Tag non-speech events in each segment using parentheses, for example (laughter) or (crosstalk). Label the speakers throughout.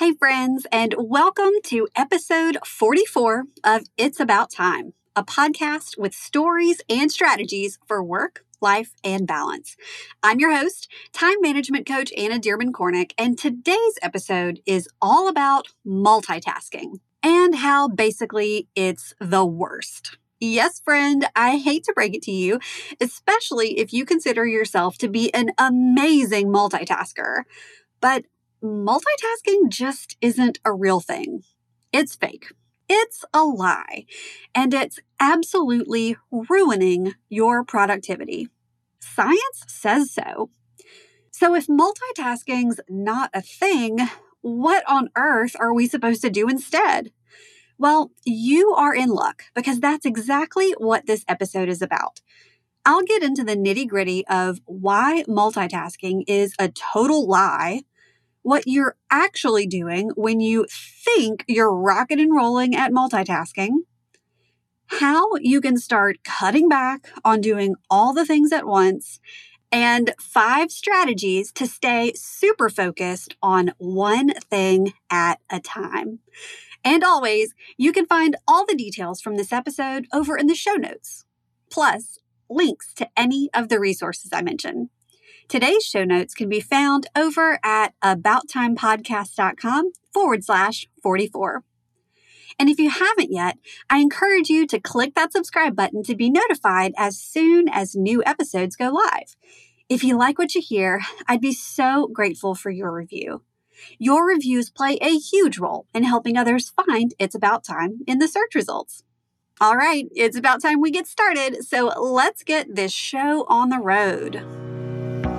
Speaker 1: Hey, friends, and welcome to episode 44 of It's About Time, a podcast with stories and strategies for work, life, and balance. I'm your host, time management coach Anna Dearmon Kornick, and today's episode is all about multitasking and how basically it's the worst. Yes, friend, I hate to break it to you, especially if you consider yourself to be an amazing multitasker. But multitasking just isn't a real thing. It's fake. It's a lie. And it's absolutely ruining your productivity. Science says so. So, if multitasking's not a thing, what on earth are we supposed to do instead? Well, you are in luck because that's exactly what this episode is about. I'll get into the nitty gritty of why multitasking is a total lie what you're actually doing when you think you're rocking and rolling at multitasking, how you can start cutting back on doing all the things at once, and five strategies to stay super focused on one thing at a time. And always, you can find all the details from this episode over in the show notes, plus links to any of the resources I mentioned. Today's show notes can be found over at abouttimepodcast.com forward slash 44. And if you haven't yet, I encourage you to click that subscribe button to be notified as soon as new episodes go live. If you like what you hear, I'd be so grateful for your review. Your reviews play a huge role in helping others find It's About Time in the search results. All right, it's about time we get started, so let's get this show on the road.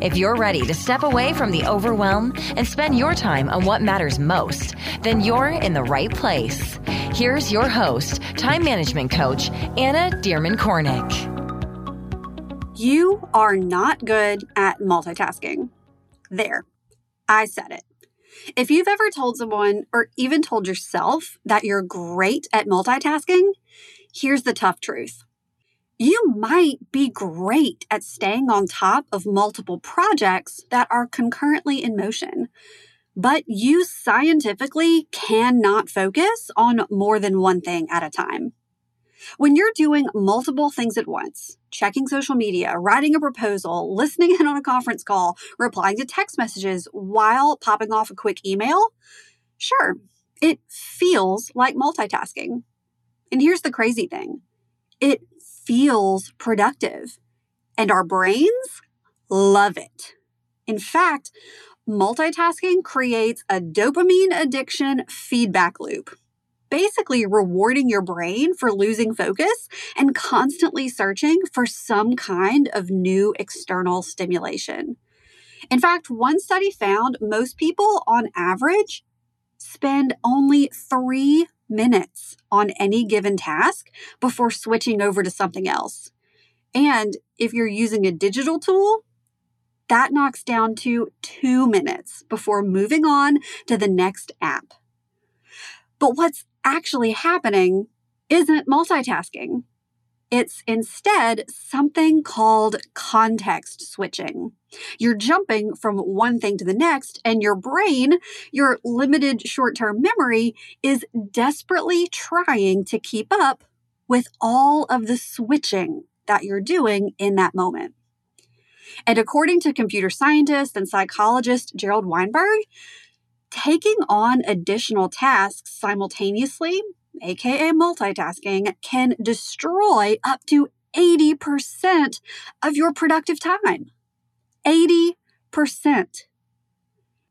Speaker 2: If you're ready to step away from the overwhelm and spend your time on what matters most, then you're in the right place. Here's your host, time management coach, Anna Dearmon Kornick.
Speaker 1: You are not good at multitasking. There, I said it. If you've ever told someone or even told yourself that you're great at multitasking, here's the tough truth. You might be great at staying on top of multiple projects that are concurrently in motion, but you scientifically cannot focus on more than one thing at a time. When you're doing multiple things at once, checking social media, writing a proposal, listening in on a conference call, replying to text messages while popping off a quick email, sure, it feels like multitasking. And here's the crazy thing it feels productive, and our brains love it. In fact, multitasking creates a dopamine addiction feedback loop, basically rewarding your brain for losing focus and constantly searching for some kind of new external stimulation. In fact, one study found most people on average spend only three minutes on any given task before switching over to something else. And if you're using a digital tool, that knocks down to two minutes before moving on to the next app. But what's actually happening isn't multitasking. It's instead something called context switching. You're jumping from one thing to the next, and your brain, your limited short term memory, is desperately trying to keep up with all of the switching that you're doing in that moment. And according to computer scientist and psychologist Gerald Weinberg, taking on additional tasks simultaneously, aka multitasking, can destroy up to 80% of your productive time. 80%.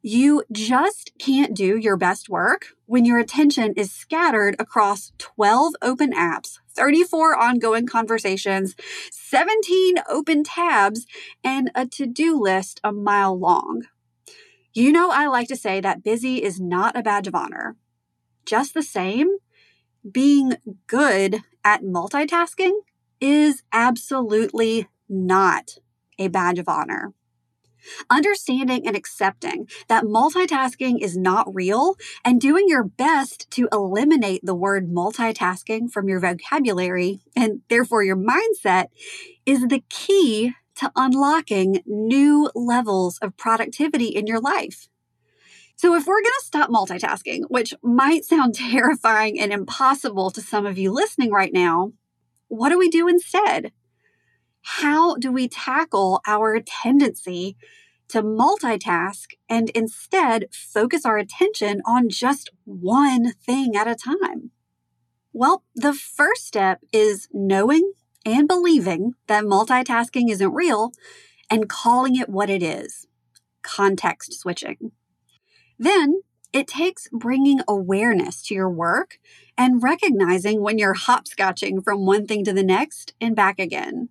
Speaker 1: You just can't do your best work when your attention is scattered across 12 open apps, 34 ongoing conversations, 17 open tabs, and a to do list a mile long. You know, I like to say that busy is not a badge of honor. Just the same, being good at multitasking is absolutely not a badge of honor. Understanding and accepting that multitasking is not real and doing your best to eliminate the word multitasking from your vocabulary and therefore your mindset is the key to unlocking new levels of productivity in your life. So, if we're going to stop multitasking, which might sound (laughs) terrifying and impossible to some of you listening right now, what do we do instead? How do we tackle our tendency to multitask and instead focus our attention on just one thing at a time? Well, the first step is knowing and believing that multitasking isn't real and calling it what it is context switching. Then it takes bringing awareness to your work and recognizing when you're hopscotching from one thing to the next and back again.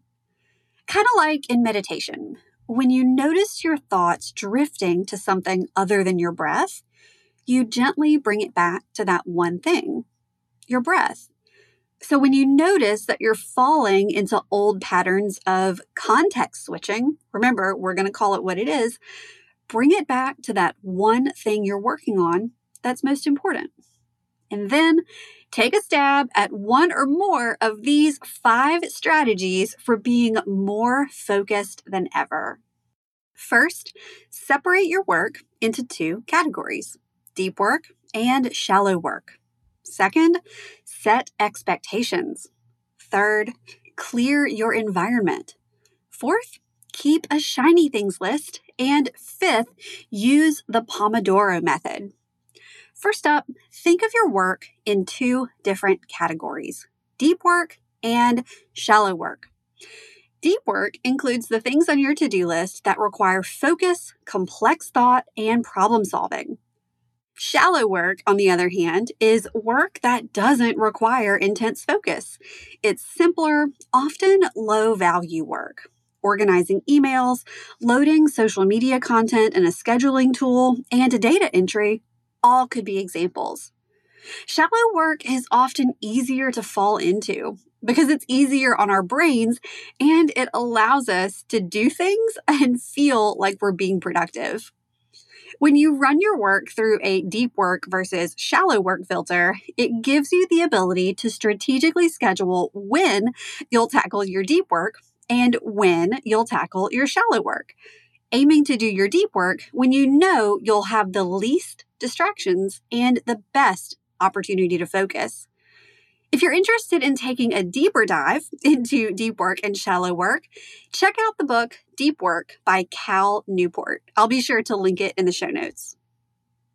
Speaker 1: Kind of like in meditation, when you notice your thoughts drifting to something other than your breath, you gently bring it back to that one thing, your breath. So when you notice that you're falling into old patterns of context switching, remember, we're going to call it what it is, bring it back to that one thing you're working on that's most important. And then take a stab at one or more of these five strategies for being more focused than ever. First, separate your work into two categories deep work and shallow work. Second, set expectations. Third, clear your environment. Fourth, keep a shiny things list. And fifth, use the Pomodoro method. First up, think of your work in two different categories deep work and shallow work. Deep work includes the things on your to do list that require focus, complex thought, and problem solving. Shallow work, on the other hand, is work that doesn't require intense focus. It's simpler, often low value work. Organizing emails, loading social media content in a scheduling tool, and a data entry all could be examples. Shallow work is often easier to fall into because it's easier on our brains and it allows us to do things (laughs) and feel like we're being productive. When you run your work through a deep work versus shallow work filter, it gives you the ability to strategically schedule when you'll tackle your deep work and when you'll tackle your shallow work. Aiming to do your deep work when you know you'll have the least distractions and the best opportunity to focus. If you're interested in taking a deeper dive (laughs) into deep work and shallow work, check out the book Deep Work by Cal Newport. I'll be sure to link it in the show notes.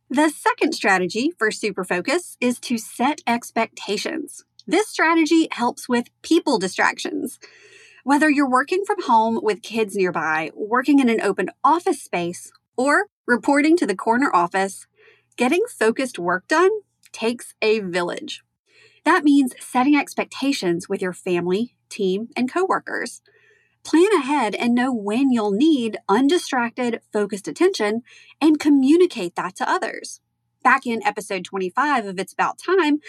Speaker 1: The second strategy for super focus is to set expectations. This strategy helps with people distractions. Whether you're working from home with kids nearby, working in an open office space, or reporting to the corner office, getting focused work done takes a village. That means setting expectations with your family, team, and coworkers. Plan ahead and know when you'll need undistracted, focused attention and communicate that to others. Back in episode 25 of It's About Time,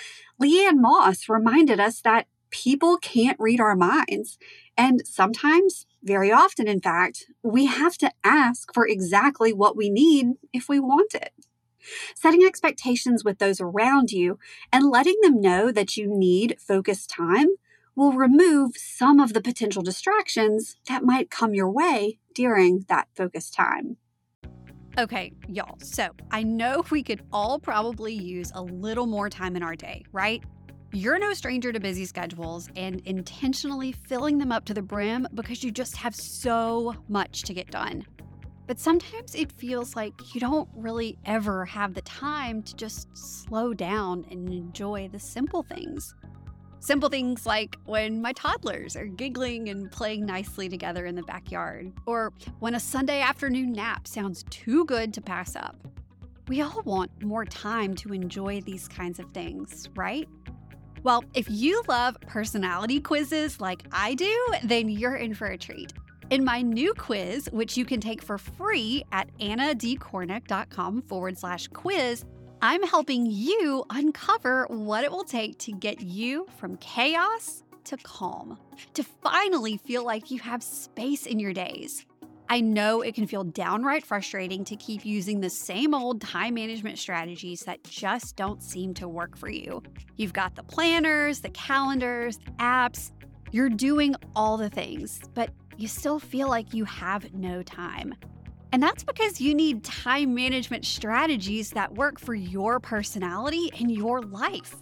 Speaker 1: Leanne Moss reminded us that people can't read our minds. And sometimes, very often, in fact, we have to ask for exactly what we need if we want it. Setting expectations with those around you and letting them know that you need focused time will remove some of the potential distractions that might come your way during that focused time.
Speaker 3: Okay, y'all. So I know we could all probably use a little more time in our day, right? You're no stranger to busy schedules and intentionally filling them up to the brim because you just have so much to get done. But sometimes it feels like you don't really ever have the time to just slow down and enjoy the simple things. Simple things like when my toddlers are giggling and playing nicely together in the backyard, or when a Sunday afternoon nap sounds too good to pass up. We all want more time to enjoy these kinds of things, right? Well, if you love personality quizzes like I do, then you're in for a treat. In my new quiz, which you can take for free at annadkornick.com forward slash quiz, I'm helping you uncover what it will take to get you from chaos to calm, to finally feel like you have space in your days. I know it can feel downright frustrating to keep using the same old time management strategies that just don't seem to work for you. You've got the planners, the calendars, apps, you're doing all the things, but you still feel like you have no time. And that's because you need time management strategies that work for your personality and your life.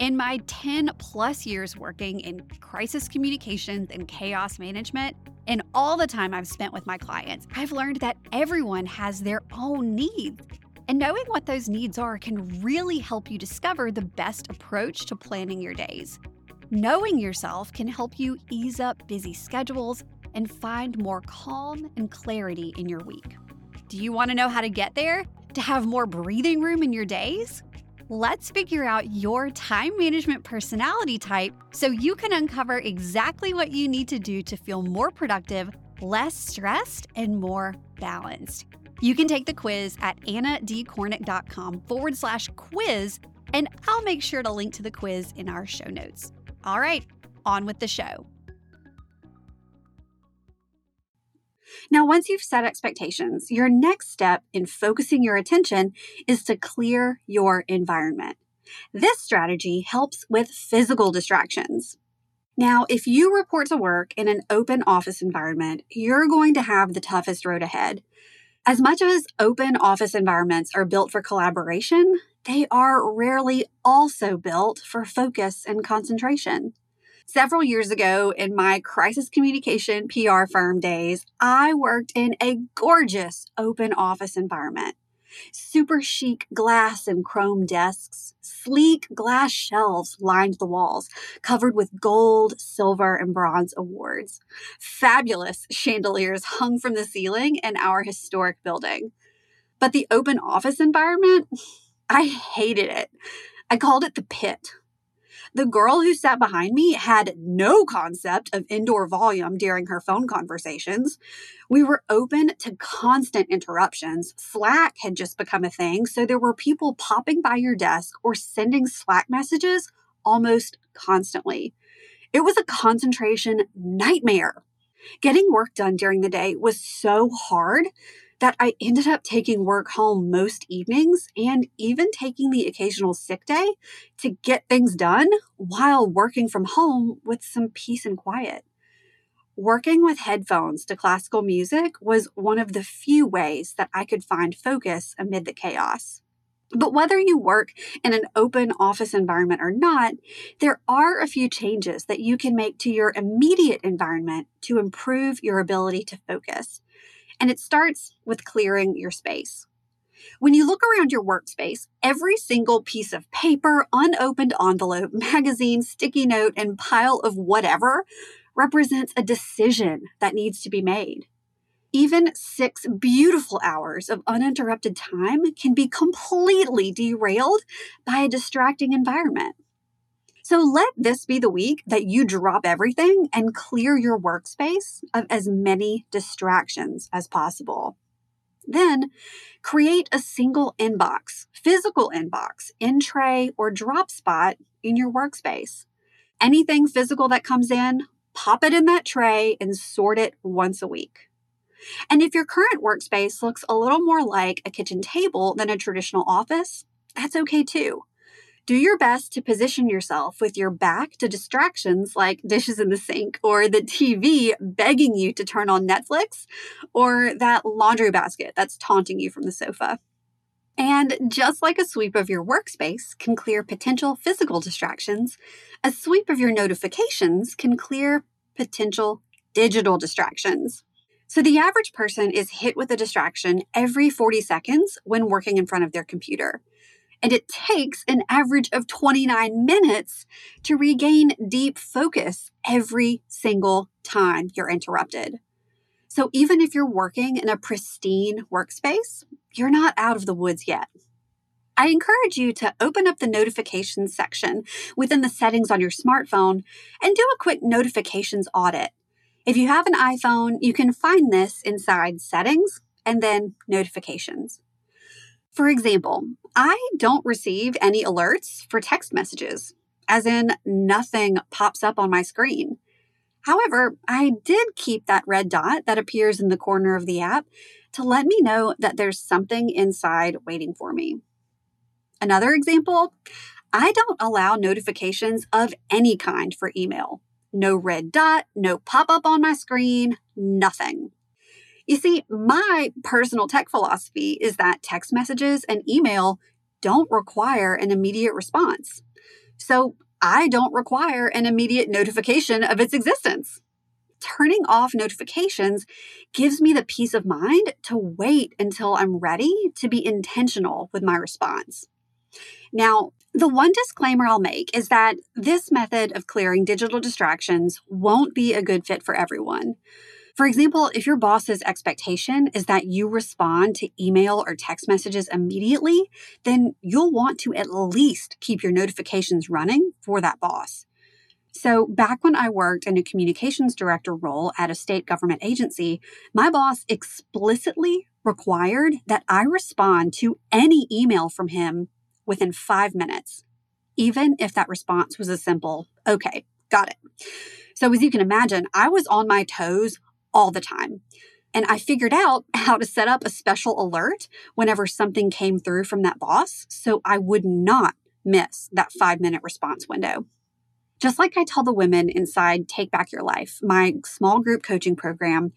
Speaker 3: In my 10 plus years working in crisis communications and chaos management, and all the time I've spent with my clients, I've learned that everyone has their own needs. And knowing what those needs are can really help you discover the best approach to planning your days. Knowing yourself can help you ease up busy schedules and find more calm and clarity in your week. Do you want to know how to get there? To have more breathing room in your days? Let's figure out your time management personality type so you can uncover exactly what you need to do to feel more productive, less stressed, and more balanced. You can take the quiz at annadkornick.com forward slash quiz, and I'll make sure to link to the quiz in our show notes. All right, on with the show.
Speaker 1: Now, once you've set expectations, your next step in focusing your attention is to clear your environment. This strategy helps with physical distractions. Now, if you report to work in an open office environment, you're going to have the toughest road ahead. As much as open office environments are built for collaboration, they are rarely also built for focus and concentration. Several years ago, in my crisis communication PR firm days, I worked in a gorgeous open office environment. Super chic glass and chrome desks, sleek glass shelves lined the walls, covered with gold, silver, and bronze awards. Fabulous chandeliers hung from the ceiling in our historic building. But the open office environment, (sighs) I hated it. I called it the pit the girl who sat behind me had no concept of indoor volume during her phone conversations. We were open to constant interruptions. Slack had just become a thing, so there were people popping by your desk or sending Slack messages almost constantly. It was a concentration nightmare. Getting work done during the day was so hard that I ended up taking work home most evenings and even taking the occasional sick day to get things done while working from home with some peace and quiet. Working with headphones to classical music was one of the few ways that I could find focus amid the chaos. But whether you work in an open office environment or not, there are a few changes that you can make to your immediate environment to improve your ability to focus. And it starts with clearing your space. When you look around your workspace, every single piece of paper, unopened envelope, (laughs) magazine, sticky note, and pile of whatever represents a decision that needs to be made. Even six beautiful hours of uninterrupted time can be completely derailed by a distracting environment. So let this be the week that you drop everything and clear your workspace of as many distractions as possible. Then create a single inbox, physical inbox, in tray, or drop spot in your workspace. Anything physical that comes in, pop it in that tray and sort it once a week. And if your current workspace looks a little more like a kitchen table than a traditional office, that's okay too. Do your best to position yourself with your back to distractions like dishes in the sink or the TV begging you to turn on Netflix or that laundry basket that's taunting you from the sofa. And just like a sweep of your workspace can clear potential physical distractions, a sweep of your notifications can clear potential digital distractions. So, the average person is hit with a distraction every 40 seconds when working in front of their computer and it takes an average of 29 minutes to regain deep focus every single time you're interrupted. So even if you're working in a pristine workspace, you're not out of the woods yet. I encourage you to open up the notifications section within the settings on your smartphone and do a quick notifications audit. If you have an iPhone, you can find this inside settings and then notifications. For example, I don't receive any alerts for text messages. as in nothing pops up on my screen. However, I did keep that red dot that appears in the corner of the app to let me know that there's something inside waiting for me. Another example I don't allow notifications of any kind for email. No red dot, no pop up on my screen, nothing. You see, my personal tech philosophy is that text messages and email don't require an immediate response. So I don't require an immediate notification of its existence. Turning off notifications gives me the peace of mind to wait until I'm ready to be intentional with my response. Now, the one disclaimer I'll make is that this method of clearing digital distractions won't be a good fit for everyone. For example, if your boss's expectation is that you respond to email or text messages immediately, then you'll want to at least keep your notifications running for that boss. So, back when I worked in a communications director role at a state government agency, my boss explicitly required that I respond to any email from him within five minutes, even if that response was a simple, okay, got it. So, as you can imagine, I was on my toes all the time. And I figured out (laughs) how to set up a special alert whenever something came through from that boss so I would not miss that five minute response window. Just like I tell the women inside Take Back Your Life, my small group coaching program,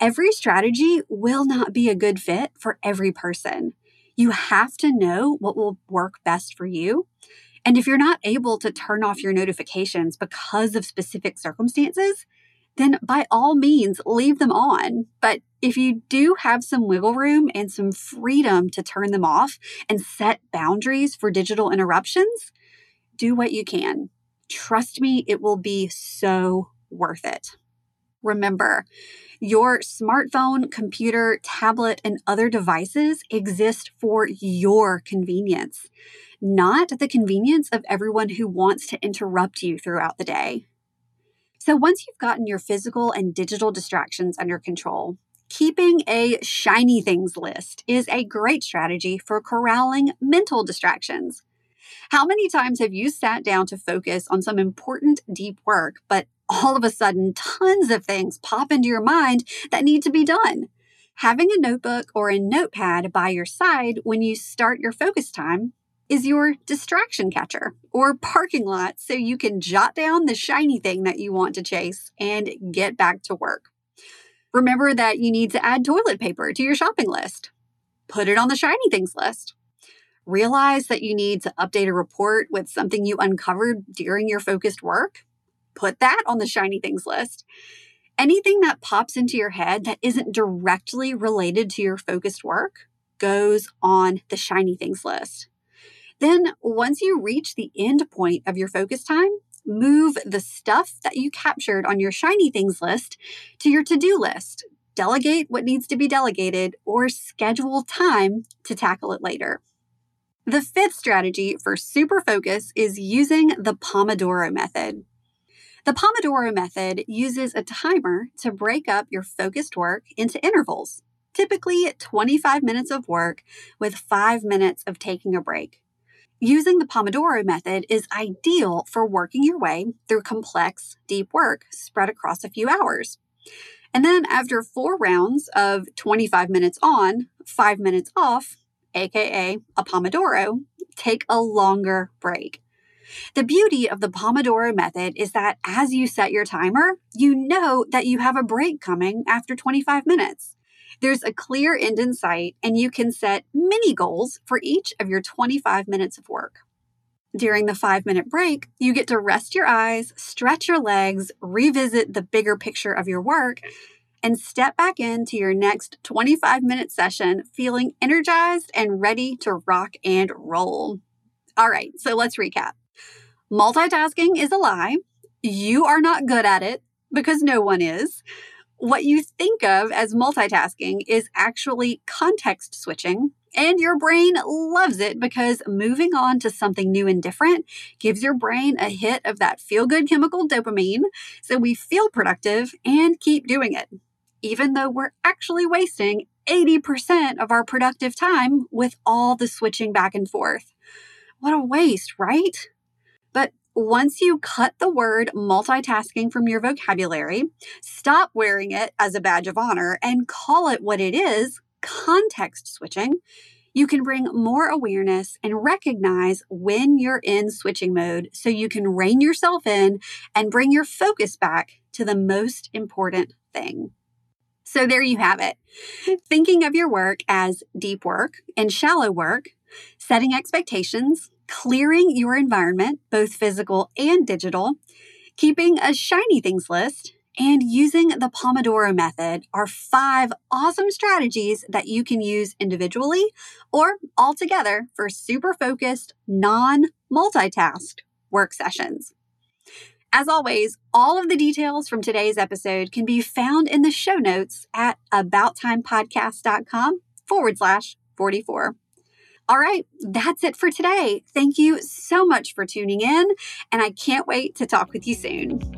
Speaker 1: every strategy will not be a good fit for every person. You have to know what will work best for you. And if you're not able to turn off your notifications because of specific circumstances, then by all means leave them on. But if you do have some wiggle room and some freedom to turn them off and set boundaries for digital interruptions, do what you can. Trust me, it will be so worth it. Remember, your smartphone, computer, tablet, and other devices exist for your convenience, not the convenience of everyone who wants to interrupt you throughout the day. So once you've gotten your physical and digital distractions under control, keeping a shiny things list is a great strategy for corralling mental distractions. How many times have you sat down to focus on some important deep work, but all of a sudden tons of things pop into your mind that need to be done? Having a notebook or a notepad by your side when you start your focus time is your distraction catcher or parking lot so you can jot down the shiny thing that you want to chase and get back to work. Remember that you need to add toilet paper to your shopping list. Put it on the shiny things list. Realize that you need to update a report with something you uncovered during your focused work. Put that on the shiny things list. Anything that pops into your head that isn't directly related to your focused work goes on the shiny things list. Then, once you reach the end point of your focus time, move the stuff that you captured on your shiny things list to your to do list. Delegate what needs to be delegated or schedule time to tackle it later. The fifth strategy for super focus is using the Pomodoro method. The Pomodoro method uses a timer to break up your focused work into intervals, typically 25 minutes of work with five minutes of taking a break. Using the Pomodoro method is ideal for working your way through complex, deep work spread across a few hours. And then after four rounds of 25 minutes on, five minutes off, aka a Pomodoro, take a longer break. The beauty of the Pomodoro method is that as you set your timer, you know that you have a break coming after 25 minutes. There's a clear end in sight, and you can set mini goals for each of your 25 minutes of work. During the five minute break, you get to rest your eyes, stretch your legs, revisit the bigger picture of your work, and step back into your next 25 minute session feeling energized and ready to rock and roll. All right, so let's recap. Multitasking is a lie. You are not good at it because no one is what you think of as multitasking is actually context switching. And your brain loves it because moving on to something new and different gives your brain a hit of that feel good chemical dopamine. So we feel productive and keep doing it, even though we're actually wasting 80% of our productive time with all the switching back and forth. What a waste, right? Once you cut the word multitasking from your vocabulary, stop wearing it as a badge of honor, and call it what it is context switching, you can bring more awareness and recognize when you're in switching mode so you can rein yourself in and bring your focus back to the most important thing. So there you have it. Thinking of your work as deep work and shallow work, setting expectations, clearing your environment, both physical and digital, keeping a shiny things list, and using the Pomodoro method are five awesome strategies that you can use individually or all together for super focused, non multitasked work sessions. As always, all of the details from today's episode can be found in the show notes at abouttimepodcast.com forward slash 44. All right, that's it for today. Thank you so much for tuning in, and I can't wait to talk with you soon.